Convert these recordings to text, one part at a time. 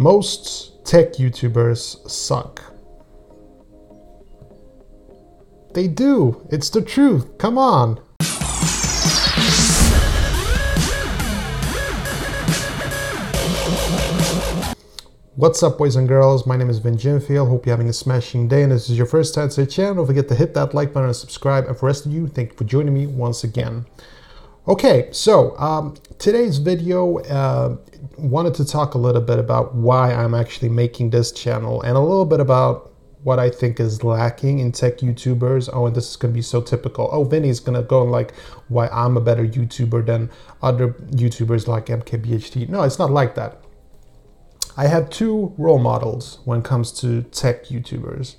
Most tech YouTubers suck. They do. It's the truth. Come on. What's up, boys and girls? My name is Vin Jimfield. Hope you're having a smashing day. And this is your first time to the channel. Don't forget to hit that like button and subscribe. And for the rest of you, thank you for joining me once again. Okay, so um, today's video uh, wanted to talk a little bit about why I'm actually making this channel and a little bit about what I think is lacking in tech YouTubers. Oh, and this is going to be so typical. Oh, Vinny's going to go and like why I'm a better YouTuber than other YouTubers like MKBHD. No, it's not like that. I have two role models when it comes to tech YouTubers.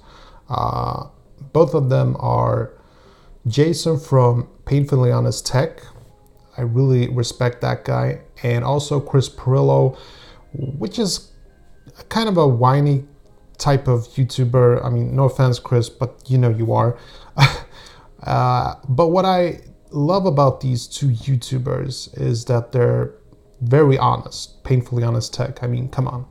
Uh, both of them are Jason from Painfully Honest Tech. I really respect that guy. And also Chris Pirillo, which is kind of a whiny type of YouTuber. I mean, no offense, Chris, but you know you are. uh, but what I love about these two YouTubers is that they're very honest, painfully honest tech. I mean, come on.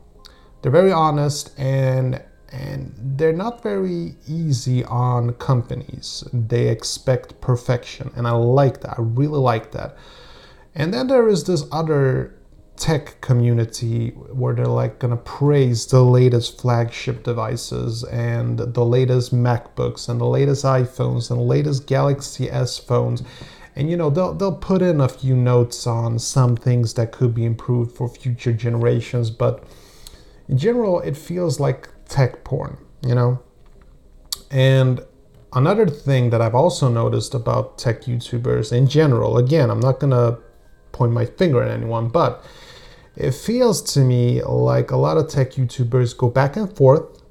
They're very honest and and they're not very easy on companies. They expect perfection and I like that. I really like that. And then there is this other tech community where they're like gonna praise the latest flagship devices and the latest MacBooks and the latest iPhones and the latest Galaxy S phones. And you know they'll they'll put in a few notes on some things that could be improved for future generations but in general it feels like tech porn you know? And another thing that i've also noticed about tech youtubers in general again i'm not gonna point my finger at anyone but it feels to me like a lot of tech youtubers go back and forth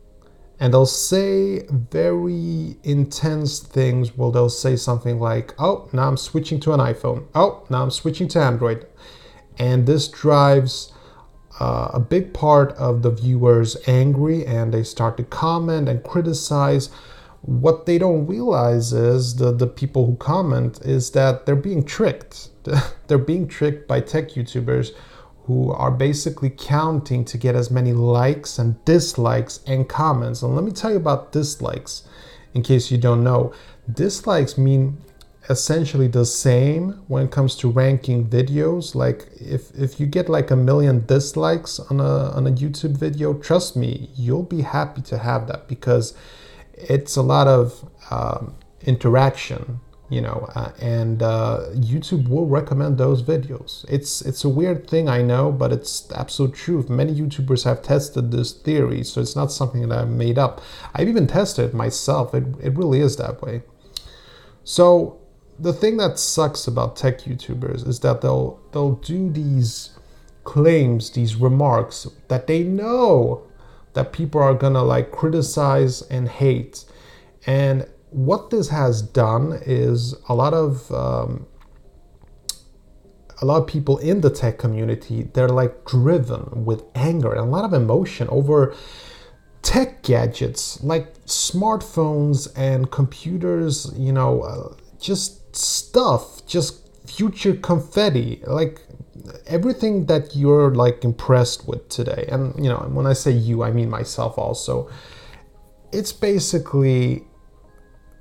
and they'll say very intense things. Well, they'll say something like, oh, now I'm switching to an iPhone. Oh, now I'm switching to Android. And this drives uh, a big part of the viewers angry and they start to comment and criticize. What they don't realize is the, the people who comment is that they're being tricked. they're being tricked by tech YouTubers who are basically counting to get as many likes and dislikes and comments. And let me tell you about dislikes in case you don't know. Dislikes mean essentially the same when it comes to ranking videos. Like if, if you get like a million dislikes on a, on a YouTube video, trust me, you'll be happy to have that because it's a lot of um, interaction you know uh, and uh, youtube will recommend those videos. It's it's a weird thing i know but it's absolute truth. Many youtubers have tested this theory so it's not something that i've made up. I've even tested it myself. It, it really is that way. So the thing that sucks about tech youtubers is that they'll they'll do these claims these remarks that they know that people are gonna like criticize and hate. And what this has done is a lot of um, a lot of people in the tech community they're like driven with anger and a lot of emotion over tech gadgets like smartphones and computers you know uh, just stuff just future confetti like everything that you're like impressed with today and you know when i say you i mean myself also it's basically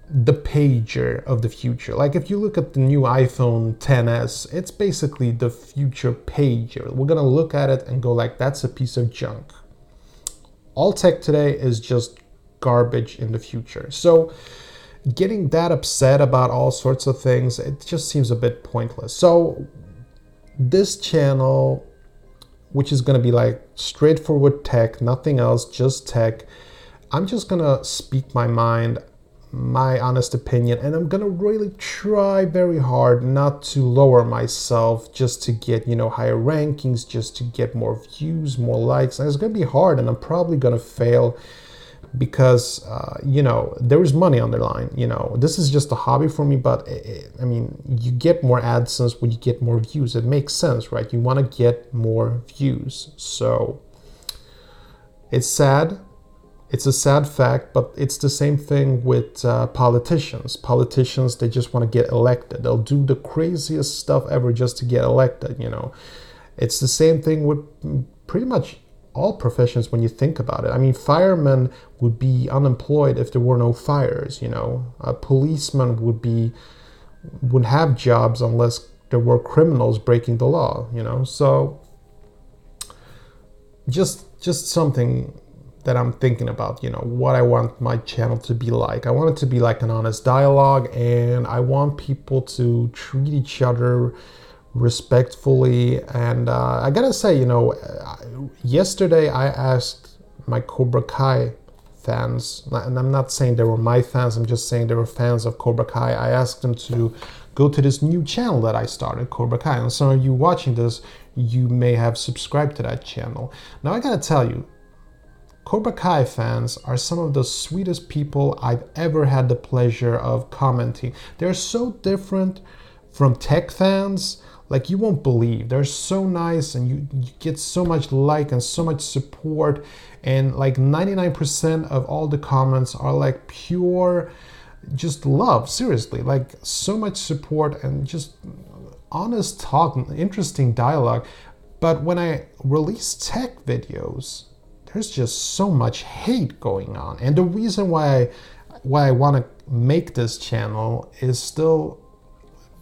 the pager of the future. Like if you look at the new iPhone 10s, it's basically the future pager. We're gonna look at it and go like, that's a piece of junk. All tech today is just garbage in the future. So getting that upset about all sorts of things, it just seems a bit pointless. So this channel, which is gonna be like straightforward tech, nothing else, just tech. I'm just gonna speak my mind my honest opinion and i'm gonna really try very hard not to lower myself just to get you know higher rankings just to get more views more likes and it's gonna be hard and i'm probably gonna fail because uh, you know there is money on the line you know this is just a hobby for me but it, eh, eh, i mean you get more adsense when you get more views it makes sense right you want to get more views so it's sad it's a sad fact, but it's the same thing with uh, politicians. Politicians, they just want to get elected. They'll do the craziest stuff ever just to get elected, you know. It's the same thing with pretty much all professions when you think about it. I mean, firemen would be unemployed if there were no fires. You know, a policeman would be would have jobs unless there were criminals breaking the law. You know, so just just something that I'm thinking about, you know, what I want my channel to be like. I want it to be like an honest dialogue and I want people to treat each other respectfully. And uh, I gotta say, you know, yesterday I asked my Cobra Kai fans, and I'm not saying they were my fans, I'm just saying they were fans of Cobra Kai. I asked them to go to this new channel that I started, Cobra Kai. And some of you watching this, you may have subscribed to that channel. Now I gotta tell you, Cobra Kai fans are some of the sweetest people I've ever had the pleasure of commenting. They're so different from tech fans like you won't believe. They're so nice and you, you get so much like and so much support. And like 99% of all the comments are like pure just love seriously. Like so much support and just honest talk interesting dialogue. But when i release tech videos there's just so much hate going on. And the reason why i why i want to make this channel is still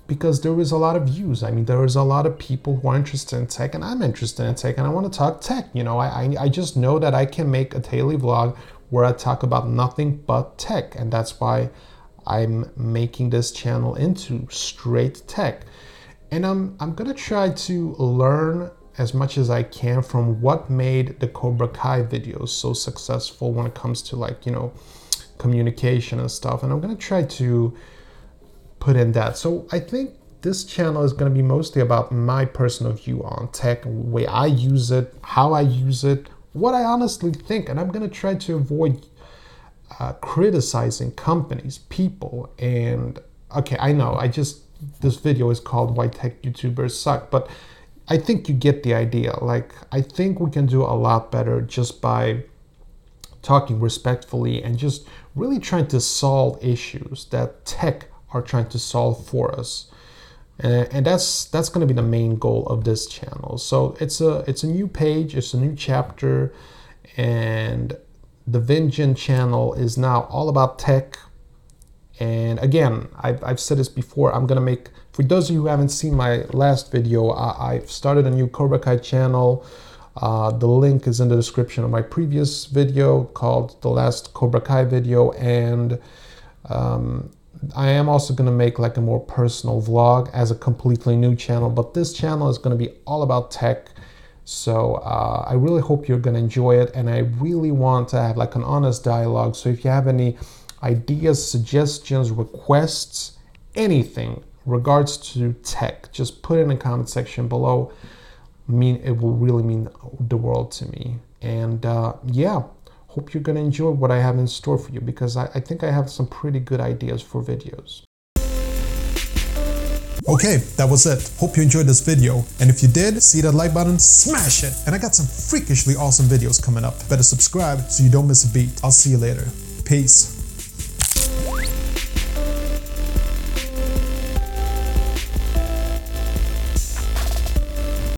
because there is a lot of views. I mean, there is a lot of people who are interested in tech, and I'm interested in tech, and I want to talk tech. You know, I, I, I just know that I can make a daily vlog where I talk about nothing but tech, and that's why I'm making this channel into straight tech. And I'm, I'm gonna try to learn as much as I can from what made the Cobra Kai videos so successful when it comes to like, you know, communication and stuff. And I'm gonna try to put in that. So I think this channel is going to be mostly about my personal view on tech, way I use it, how I use it, what I honestly think, and I'm going to try to avoid uh, criticizing companies, people, and okay, I know I just this video is called "Why Tech YouTubers Suck," but I think you get the idea. Like I think we can do a lot better just by talking respectfully and just really trying to solve issues that tech are trying to solve for us. And, and that's that's going to be the main goal of this channel. So it's a it's a new page, it's a new chapter, and the Vinjin channel is now all about tech. And again, I've, I've said this before. I'm gonna make for those of you who haven't seen my last video, I, have started a new Cobra Kai channel. Uh, the link is in the description of my previous video called the last Cobra Kai video, and um, I am also going to make like a more personal vlog as a completely new channel, but this channel is going to be all about tech. So uh, I really hope you're going to enjoy it, and I really want to have like an honest dialogue. So if you have any ideas, suggestions, requests, anything regards to tech, just put it in the comment section below. I mean, it will really mean the world to me. And uh, yeah, hope you're going to enjoy what I have in store for you because I, I think I have some pretty good ideas for videos. Okay, that was it. Hope you enjoyed this video. And if you did, see that like button, smash it. And I got some freakishly awesome videos coming up. Better subscribe so you don't miss a beat. I'll see you later. Peace.